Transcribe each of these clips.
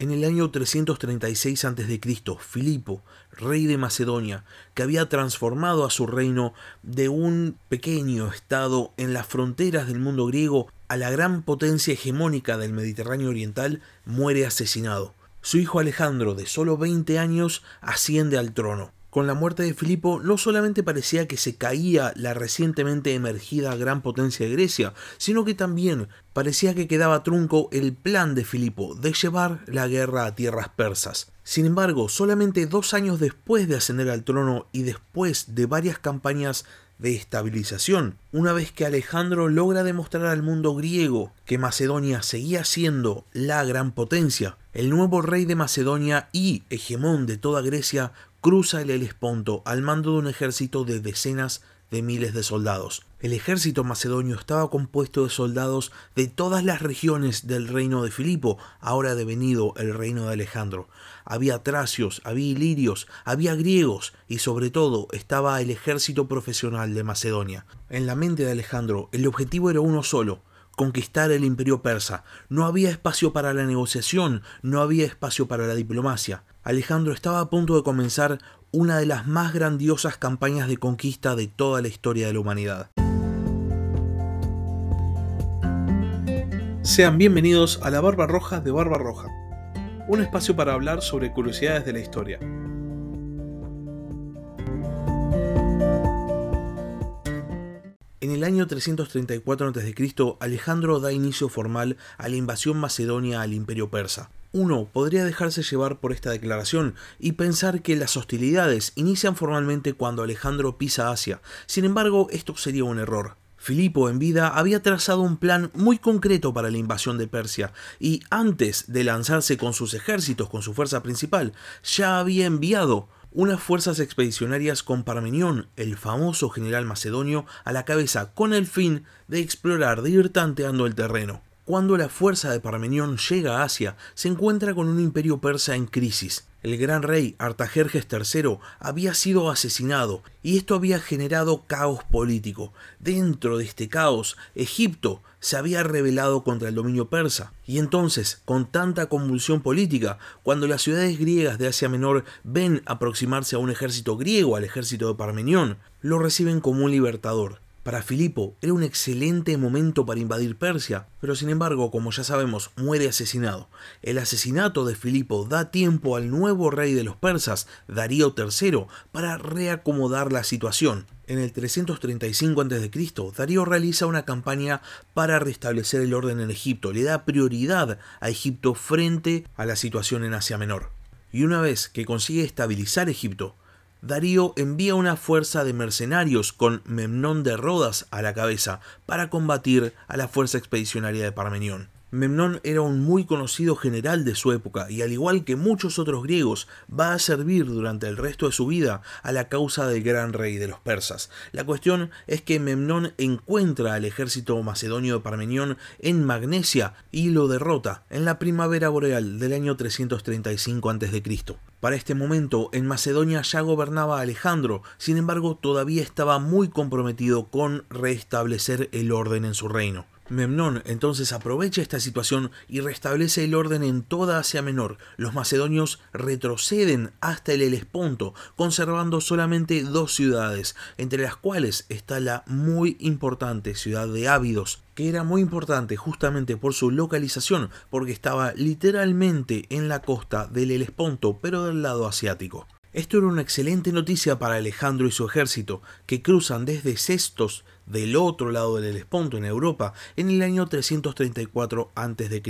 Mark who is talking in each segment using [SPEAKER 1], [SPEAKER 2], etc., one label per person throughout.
[SPEAKER 1] En el año 336 a.C., Filipo, rey de Macedonia, que había transformado a su reino de un pequeño estado en las fronteras del mundo griego a la gran potencia hegemónica del Mediterráneo Oriental, muere asesinado. Su hijo Alejandro, de solo 20 años, asciende al trono. Con la muerte de Filipo no solamente parecía que se caía la recientemente emergida gran potencia de Grecia, sino que también parecía que quedaba trunco el plan de Filipo de llevar la guerra a tierras persas. Sin embargo, solamente dos años después de ascender al trono y después de varias campañas de estabilización, una vez que Alejandro logra demostrar al mundo griego que Macedonia seguía siendo la gran potencia, el nuevo rey de Macedonia y hegemón de toda Grecia cruza el Helesponto al mando de un ejército de decenas de miles de soldados. El ejército macedonio estaba compuesto de soldados de todas las regiones del reino de Filipo, ahora devenido el reino de Alejandro. Había tracios, había ilirios, había griegos y sobre todo estaba el ejército profesional de Macedonia. En la mente de Alejandro el objetivo era uno solo, conquistar el imperio persa. No había espacio para la negociación, no había espacio para la diplomacia. Alejandro estaba a punto de comenzar una de las más grandiosas campañas de conquista de toda la historia de la humanidad. Sean bienvenidos a la Barba Roja de Barba Roja, un espacio para hablar sobre curiosidades de la historia. En el año 334 a.C., Alejandro da inicio formal a la invasión macedonia al imperio persa. Uno podría dejarse llevar por esta declaración y pensar que las hostilidades inician formalmente cuando Alejandro pisa Asia. Sin embargo, esto sería un error. Filipo en vida había trazado un plan muy concreto para la invasión de Persia y antes de lanzarse con sus ejércitos, con su fuerza principal, ya había enviado unas fuerzas expedicionarias con Parmenión, el famoso general macedonio, a la cabeza con el fin de explorar, de ir tanteando el terreno. Cuando la fuerza de Parmenión llega a Asia, se encuentra con un imperio persa en crisis. El gran rey Artajerjes III había sido asesinado y esto había generado caos político. Dentro de este caos, Egipto se había rebelado contra el dominio persa. Y entonces, con tanta convulsión política, cuando las ciudades griegas de Asia Menor ven aproximarse a un ejército griego, al ejército de Parmenión, lo reciben como un libertador. Para Filipo era un excelente momento para invadir Persia, pero sin embargo, como ya sabemos, muere asesinado. El asesinato de Filipo da tiempo al nuevo rey de los persas, Darío III, para reacomodar la situación. En el 335 a.C., Darío realiza una campaña para restablecer el orden en Egipto, le da prioridad a Egipto frente a la situación en Asia Menor. Y una vez que consigue estabilizar Egipto, Darío envía una fuerza de mercenarios con Memnón de Rodas a la cabeza para combatir a la fuerza expedicionaria de Parmenión. Memnón era un muy conocido general de su época y al igual que muchos otros griegos va a servir durante el resto de su vida a la causa del gran rey de los persas. La cuestión es que Memnón encuentra al ejército macedonio de Parmenión en Magnesia y lo derrota en la primavera boreal del año 335 a.C. Para este momento en Macedonia ya gobernaba Alejandro, sin embargo todavía estaba muy comprometido con restablecer el orden en su reino. Memnón entonces aprovecha esta situación y restablece el orden en toda Asia Menor. Los macedonios retroceden hasta el Helesponto, conservando solamente dos ciudades, entre las cuales está la muy importante ciudad de Ávidos, que era muy importante justamente por su localización, porque estaba literalmente en la costa del Helesponto, pero del lado asiático. Esto era una excelente noticia para Alejandro y su ejército, que cruzan desde Cestos del otro lado del Helesponto en Europa en el año 334 a.C.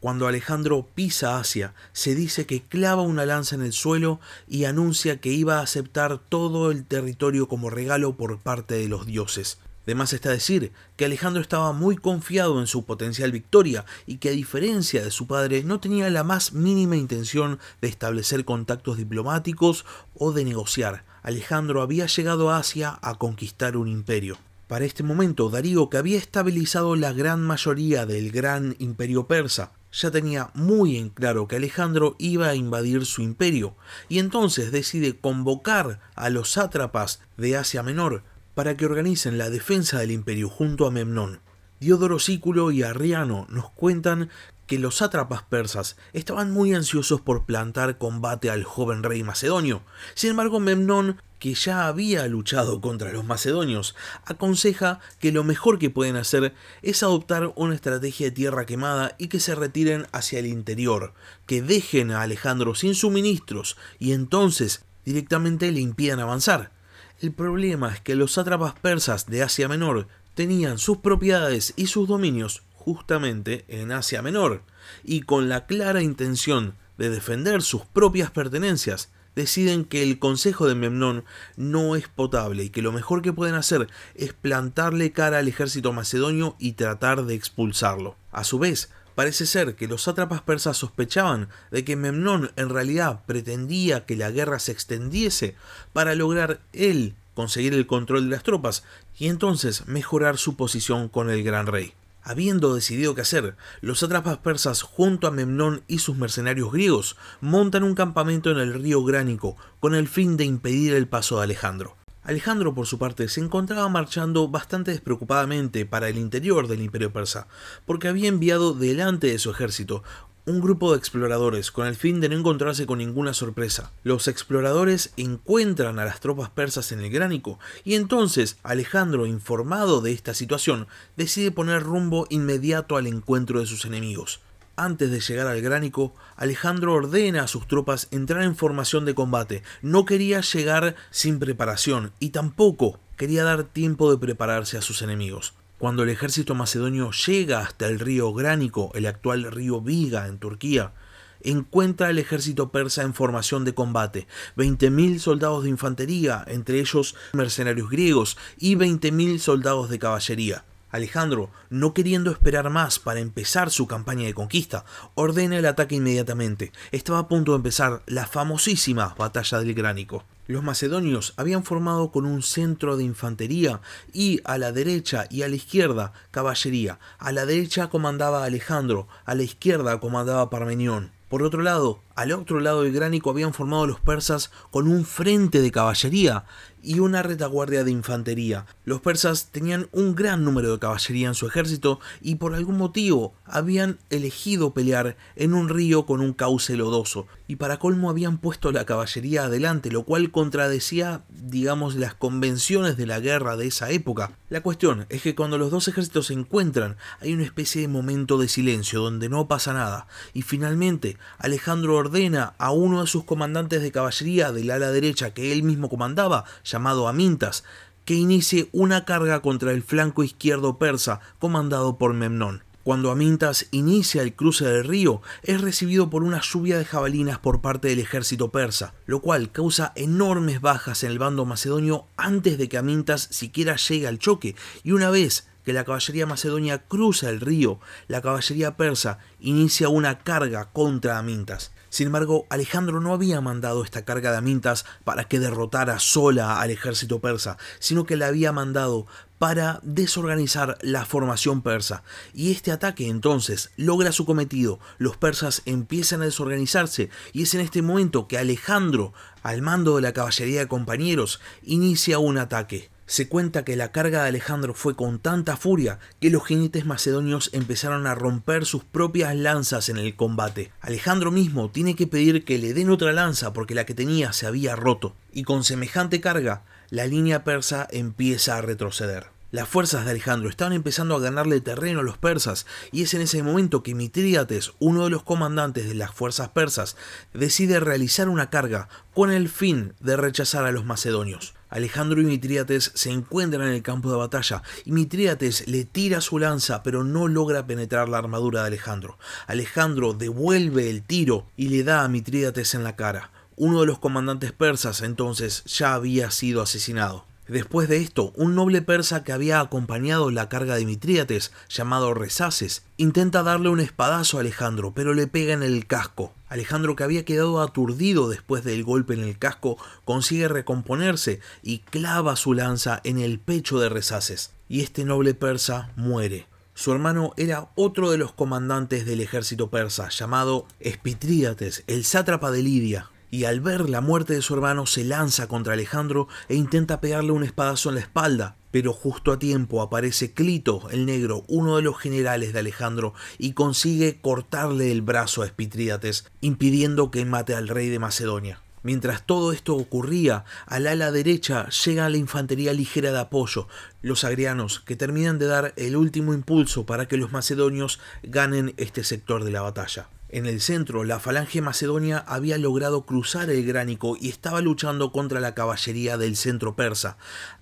[SPEAKER 1] Cuando Alejandro pisa Asia, se dice que clava una lanza en el suelo y anuncia que iba a aceptar todo el territorio como regalo por parte de los dioses. De más está decir que Alejandro estaba muy confiado en su potencial victoria y que a diferencia de su padre no tenía la más mínima intención de establecer contactos diplomáticos o de negociar. Alejandro había llegado a Asia a conquistar un imperio. Para este momento, Darío, que había estabilizado la gran mayoría del gran imperio persa, ya tenía muy en claro que Alejandro iba a invadir su imperio, y entonces decide convocar a los sátrapas de Asia Menor para que organicen la defensa del imperio junto a Memnón. Diodoro Sículo y Arriano nos cuentan que los sátrapas persas estaban muy ansiosos por plantar combate al joven rey macedonio. Sin embargo, Memnón que ya había luchado contra los macedonios, aconseja que lo mejor que pueden hacer es adoptar una estrategia de tierra quemada y que se retiren hacia el interior, que dejen a Alejandro sin suministros y entonces directamente le impidan avanzar. El problema es que los sátrapas persas de Asia Menor tenían sus propiedades y sus dominios justamente en Asia Menor, y con la clara intención de defender sus propias pertenencias, deciden que el consejo de Memnón no es potable y que lo mejor que pueden hacer es plantarle cara al ejército macedonio y tratar de expulsarlo. A su vez, Parece ser que los sátrapas persas sospechaban de que Memnón en realidad pretendía que la guerra se extendiese para lograr él conseguir el control de las tropas y entonces mejorar su posición con el gran rey. Habiendo decidido qué hacer, los sátrapas persas junto a Memnón y sus mercenarios griegos montan un campamento en el río Gránico con el fin de impedir el paso de Alejandro. Alejandro, por su parte, se encontraba marchando bastante despreocupadamente para el interior del imperio persa, porque había enviado delante de su ejército un grupo de exploradores con el fin de no encontrarse con ninguna sorpresa. Los exploradores encuentran a las tropas persas en el Gránico y entonces Alejandro, informado de esta situación, decide poner rumbo inmediato al encuentro de sus enemigos. Antes de llegar al Gránico, Alejandro ordena a sus tropas entrar en formación de combate. No quería llegar sin preparación y tampoco quería dar tiempo de prepararse a sus enemigos. Cuando el ejército macedonio llega hasta el río Gránico, el actual río Viga en Turquía, encuentra el ejército persa en formación de combate, 20.000 soldados de infantería, entre ellos mercenarios griegos, y 20.000 soldados de caballería. Alejandro, no queriendo esperar más para empezar su campaña de conquista, ordena el ataque inmediatamente. Estaba a punto de empezar la famosísima batalla del Gránico. Los macedonios habían formado con un centro de infantería y a la derecha y a la izquierda caballería. A la derecha comandaba Alejandro, a la izquierda comandaba Parmenión. Por otro lado, al otro lado del Gránico habían formado los persas con un frente de caballería y una retaguardia de infantería. Los persas tenían un gran número de caballería en su ejército y por algún motivo habían elegido pelear en un río con un cauce lodoso y para colmo habían puesto la caballería adelante, lo cual contradecía, digamos, las convenciones de la guerra de esa época. La cuestión es que cuando los dos ejércitos se encuentran hay una especie de momento de silencio donde no pasa nada y finalmente Alejandro ordena a uno de sus comandantes de caballería del ala derecha que él mismo comandaba, llamado Amintas, que inicie una carga contra el flanco izquierdo persa comandado por Memnón. Cuando Amintas inicia el cruce del río, es recibido por una lluvia de jabalinas por parte del ejército persa, lo cual causa enormes bajas en el bando macedonio antes de que Amintas siquiera llegue al choque, y una vez que la caballería macedonia cruza el río, la caballería persa inicia una carga contra Amintas. Sin embargo, Alejandro no había mandado esta carga de amintas para que derrotara sola al ejército persa, sino que la había mandado para desorganizar la formación persa. Y este ataque entonces logra su cometido. Los persas empiezan a desorganizarse y es en este momento que Alejandro, al mando de la caballería de compañeros, inicia un ataque. Se cuenta que la carga de Alejandro fue con tanta furia que los jinetes macedonios empezaron a romper sus propias lanzas en el combate. Alejandro mismo tiene que pedir que le den otra lanza porque la que tenía se había roto, y con semejante carga, la línea persa empieza a retroceder. Las fuerzas de Alejandro estaban empezando a ganarle terreno a los persas, y es en ese momento que Mitrídates, uno de los comandantes de las fuerzas persas, decide realizar una carga con el fin de rechazar a los macedonios. Alejandro y Mitrídates se encuentran en el campo de batalla y Mitrídates le tira su lanza pero no logra penetrar la armadura de Alejandro. Alejandro devuelve el tiro y le da a Mitrídates en la cara. Uno de los comandantes persas entonces ya había sido asesinado. Después de esto, un noble persa que había acompañado la carga de Mitrídates, llamado Resaces, intenta darle un espadazo a Alejandro, pero le pega en el casco. Alejandro, que había quedado aturdido después del golpe en el casco, consigue recomponerse y clava su lanza en el pecho de Resaces. Y este noble persa muere. Su hermano era otro de los comandantes del ejército persa, llamado Espitrídates, el sátrapa de Lidia, y al ver la muerte de su hermano se lanza contra Alejandro e intenta pegarle un espadazo en la espalda, Pero justo a tiempo aparece Clito, el negro, uno de los generales de Alejandro, y consigue cortarle el brazo a Espitrídates, impidiendo que mate al rey de Macedonia. Mientras todo esto ocurría, al ala derecha llega la infantería ligera de apoyo, los agrianos, que terminan de dar el último impulso para que los macedonios ganen este sector de la batalla. En el centro, la falange macedonia había logrado cruzar el Gránico y estaba luchando contra la caballería del centro persa.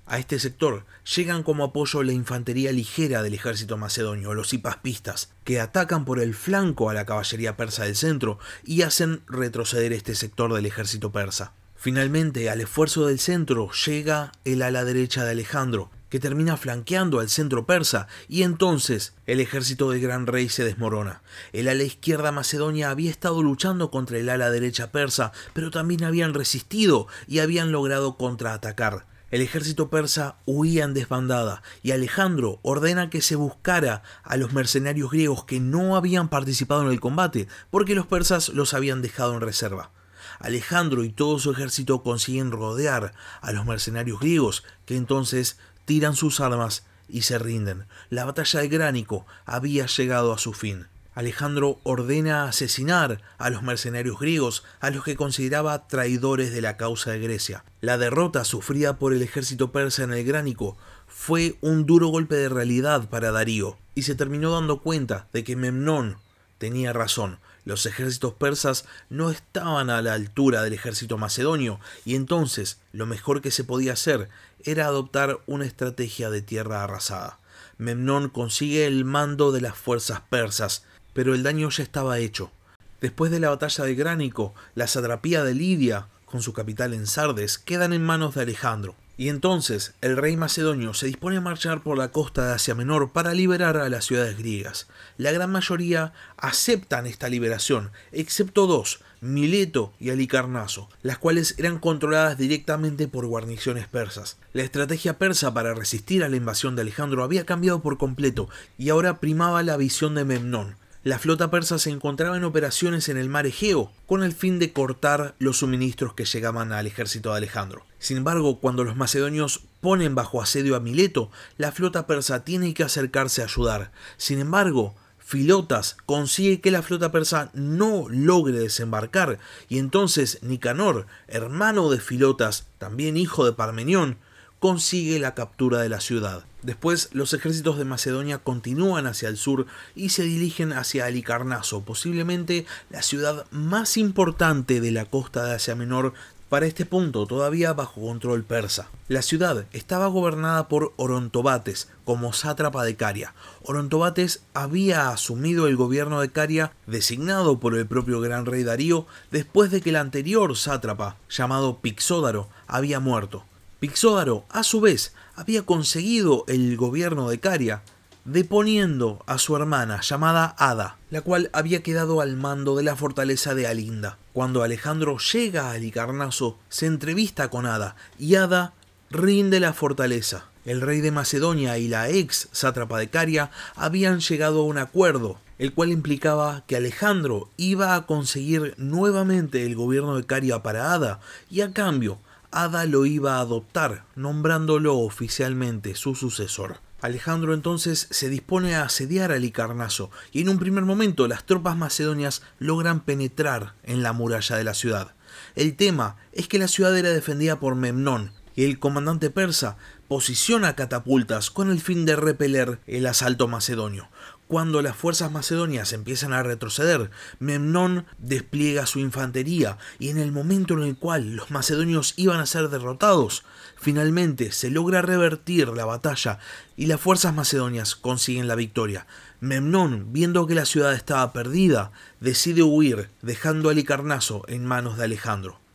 [SPEAKER 1] A este sector llegan como apoyo la infantería ligera del ejército macedonio, los hipaspistas, que atacan por el flanco a la caballería persa del centro y hacen retroceder este sector del ejército persa. Finalmente, al esfuerzo del centro llega el ala derecha de Alejandro, termina flanqueando al centro persa, y entonces el ejército del gran rey se desmorona. El ala izquierda macedonia había estado luchando contra el ala derecha persa, pero también habían resistido y habían logrado contraatacar. El ejército persa huía en desbandada y Alejandro ordena que se buscara a los mercenarios griegos que no habían participado en el combate porque los persas los habían dejado en reserva. Alejandro y todo su ejército consiguen rodear a los mercenarios griegos que entonces tiran sus armas y se rinden. La batalla de Gránico había llegado a su fin. Alejandro ordena asesinar a los mercenarios griegos, a los que consideraba traidores de la causa de Grecia. La derrota sufrida por el ejército persa en el Gránico fue un duro golpe de realidad para Darío, y se terminó dando cuenta de que Memnón tenía razón. Los ejércitos persas no estaban a la altura del ejército macedonio, y entonces lo mejor que se podía hacer era adoptar una estrategia de tierra arrasada. Memnón consigue el mando de las fuerzas persas, pero el daño ya estaba hecho. Después de la batalla de Gránico, la satrapía de Lidia, con su capital en Sardes, quedan en manos de Alejandro. Y entonces el rey macedonio se dispone a marchar por la costa de Asia Menor para liberar a las ciudades griegas. La gran mayoría aceptan esta liberación, excepto dos, Mileto y Alicarnaso, las cuales eran controladas directamente por guarniciones persas. La estrategia persa para resistir a la invasión de Alejandro había cambiado por completo y ahora primaba la visión de Memnón, la flota persa se encontraba en operaciones en el mar Egeo, con el fin de cortar los suministros que llegaban al ejército de Alejandro. Sin embargo, cuando los macedonios ponen bajo asedio a Mileto, la flota persa tiene que acercarse a ayudar. Sin embargo, Filotas consigue que la flota persa no logre desembarcar, y entonces Nicanor, hermano de Filotas, también hijo de Parmenión, consigue la captura de la ciudad. Después los ejércitos de Macedonia continúan hacia el sur y se dirigen hacia Alicarnaso, posiblemente la ciudad más importante de la costa de Asia Menor para este punto todavía bajo control persa. La ciudad estaba gobernada por Orontobates como sátrapa de Caria. Orontobates había asumido el gobierno de Caria designado por el propio gran rey Darío después de que el anterior sátrapa, llamado Pixódaro, había muerto. Pixódaro, a su vez, había conseguido el gobierno de Caria, deponiendo a su hermana llamada Ada, la cual había quedado al mando de la fortaleza de Alinda. Cuando Alejandro llega a Alicarnaso, se entrevista con Ada y Ada rinde la fortaleza. El rey de Macedonia y la ex sátrapa de Caria habían llegado a un acuerdo, el cual implicaba que Alejandro iba a conseguir nuevamente el gobierno de Caria para Ada y a cambio Ada lo iba a adoptar, nombrándolo oficialmente su sucesor. Alejandro entonces se dispone a asediar a Licarnaso y en un primer momento las tropas macedonias logran penetrar en la muralla de la ciudad. El tema es que la ciudad era defendida por Memnón y el comandante persa posiciona catapultas con el fin de repeler el asalto macedonio. Cuando las fuerzas macedonias empiezan a retroceder, Memnón despliega su infantería y en el momento en el cual los macedonios iban a ser derrotados, finalmente se logra revertir la batalla y las fuerzas macedonias consiguen la victoria. Memnón, viendo que la ciudad estaba perdida, decide huir, dejando a Licarnaso en manos de Alejandro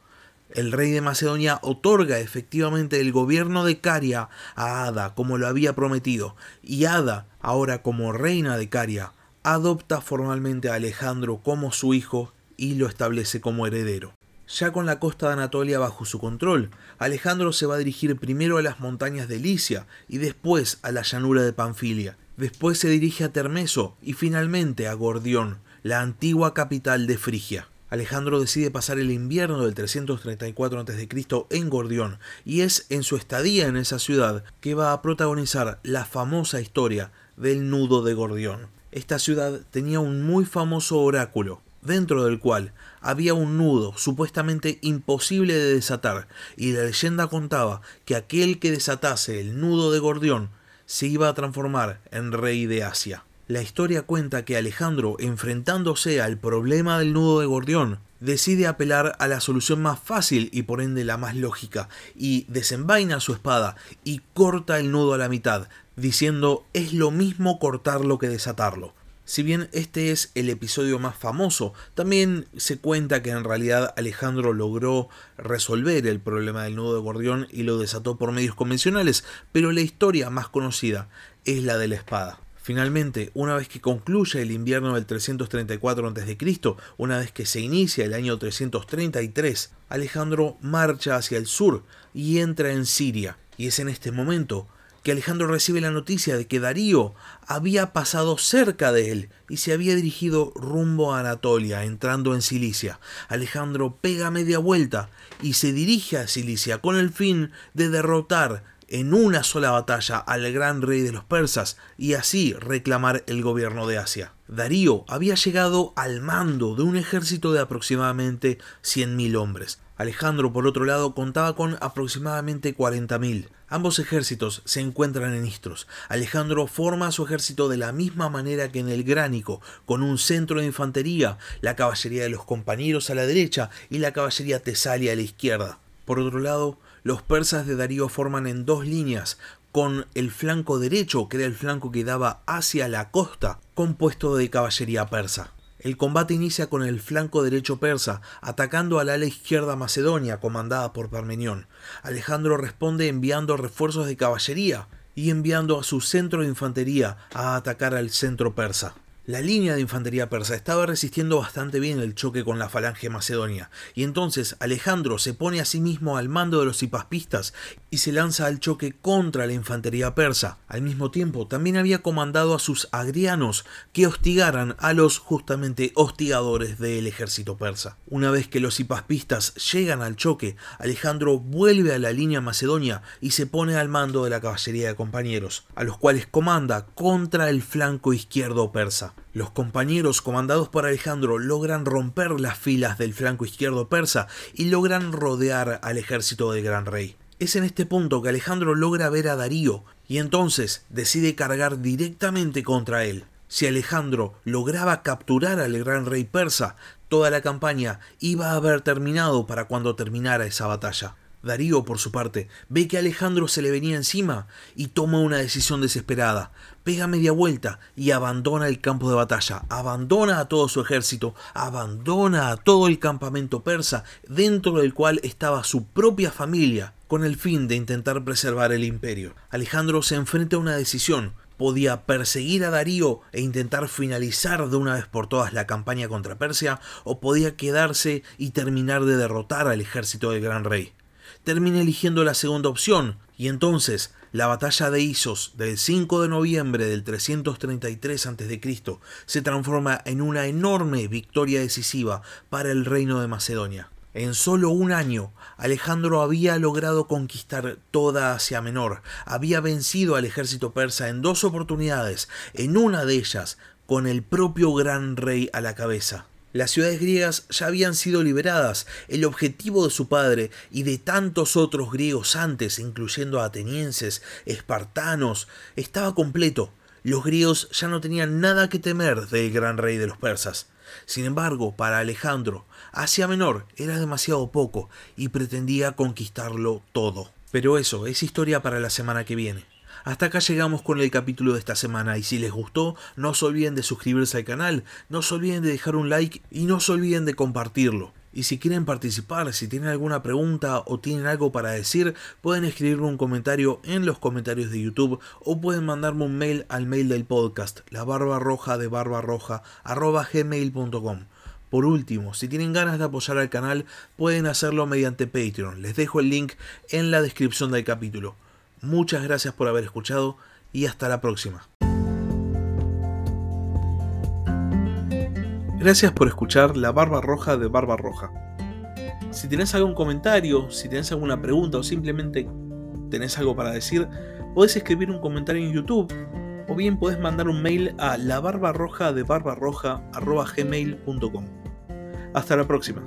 [SPEAKER 1] el rey de Macedonia otorga efectivamente el gobierno de Caria a Ada como lo había prometido, y Ada, ahora como reina de Caria, adopta formalmente a Alejandro como su hijo y lo establece como heredero. Ya con la costa de Anatolia bajo su control, Alejandro se va a dirigir primero a las montañas de Licia y después a la llanura de Panfilia. Después se dirige a Termeso y finalmente a Gordión, la antigua capital de Frigia. Alejandro decide pasar el invierno del 334 a.C. en Gordión, y es en su estadía en esa ciudad que va a protagonizar la famosa historia del nudo de Gordión. Esta ciudad tenía un muy famoso oráculo, dentro del cual había un nudo supuestamente imposible de desatar, y la leyenda contaba que aquel que desatase el nudo de Gordión se iba a transformar en rey de Asia. La historia cuenta que Alejandro, enfrentándose al problema del nudo de Gordión, decide apelar a la solución más fácil y por ende la más lógica, y desenvaina su espada y corta el nudo a la mitad, diciendo es lo mismo cortarlo que desatarlo. Si bien este es el episodio más famoso, también se cuenta que en realidad Alejandro logró resolver el problema del nudo de Gordión y lo desató por medios convencionales, pero la historia más conocida es la de la espada. Finalmente, una vez que concluye el invierno del 334 a.C., una vez que se inicia el año 333, Alejandro marcha hacia el sur y entra en Siria. Y es en este momento que Alejandro recibe la noticia de que Darío había pasado cerca de él y se había dirigido rumbo a Anatolia, entrando en Cilicia. Alejandro pega media vuelta y se dirige a Cilicia con el fin de derrotar en una sola batalla al gran rey de los persas y así reclamar el gobierno de Asia. Darío había llegado al mando de un ejército de aproximadamente 100.000 hombres. Alejandro, por otro lado, contaba con aproximadamente 40.000. Ambos ejércitos se encuentran en Istros. Alejandro forma su ejército de la misma manera que en el Gránico, con un centro de infantería, la caballería de los compañeros a la derecha y la caballería tesalia a la izquierda. Por otro lado, los persas de Darío forman en dos líneas, con el flanco derecho, que era el flanco que daba hacia la costa, compuesto de caballería persa. El combate inicia con el flanco derecho persa, atacando al ala izquierda macedonia, comandada por Parmenión. Alejandro responde enviando refuerzos de caballería y enviando a su centro de infantería a atacar al centro persa. La línea de infantería persa estaba resistiendo bastante bien el choque con la falange macedonia, y entonces Alejandro se pone a sí mismo al mando de los hipaspistas y se lanza al choque contra la infantería persa. Al mismo tiempo, también había comandado a sus agrianos que hostigaran a los justamente hostigadores del ejército persa. Una vez que los hipaspistas llegan al choque, Alejandro vuelve a la línea macedonia y se pone al mando de la caballería de compañeros, a los cuales comanda contra el flanco izquierdo persa. Los compañeros comandados por Alejandro logran romper las filas del flanco izquierdo persa y logran rodear al ejército del gran rey. Es en este punto que Alejandro logra ver a Darío y entonces decide cargar directamente contra él. Si Alejandro lograba capturar al gran rey persa, toda la campaña iba a haber terminado para cuando terminara esa batalla. Darío, por su parte, ve que Alejandro se le venía encima y toma una decisión desesperada. Pega media vuelta y abandona el campo de batalla, abandona a todo su ejército, abandona a todo el campamento persa, dentro del cual estaba su propia familia, con el fin de intentar preservar el imperio. Alejandro se enfrenta a una decisión. Podía perseguir a Darío e intentar finalizar de una vez por todas la campaña contra Persia, o podía quedarse y terminar de derrotar al ejército del gran rey termina eligiendo la segunda opción, y entonces la batalla de Isos del 5 de noviembre del 333 a.C. se transforma en una enorme victoria decisiva para el reino de Macedonia. En solo un año, Alejandro había logrado conquistar toda Asia Menor, había vencido al ejército persa en dos oportunidades, en una de ellas con el propio gran rey a la cabeza. Las ciudades griegas ya habían sido liberadas. El objetivo de su padre y de tantos otros griegos antes, incluyendo atenienses, espartanos, estaba completo. Los griegos ya no tenían nada que temer del gran rey de los persas. Sin embargo, para Alejandro, Asia Menor era demasiado poco y pretendía conquistarlo todo. Pero eso es historia para la semana que viene. Hasta acá llegamos con el capítulo de esta semana y si les gustó no se olviden de suscribirse al canal, no se olviden de dejar un like y no se olviden de compartirlo. Y si quieren participar, si tienen alguna pregunta o tienen algo para decir, pueden escribirme un comentario en los comentarios de YouTube o pueden mandarme un mail al mail del podcast, la barba roja de barbarroja gmail.com. Por último, si tienen ganas de apoyar al canal, pueden hacerlo mediante Patreon. Les dejo el link en la descripción del capítulo. Muchas gracias por haber escuchado y hasta la próxima. Gracias por escuchar La Barba Roja de Barba Roja. Si tenés algún comentario, si tenés alguna pregunta o simplemente tenés algo para decir, podés escribir un comentario en YouTube o bien podés mandar un mail a labarbarroja de Hasta la próxima.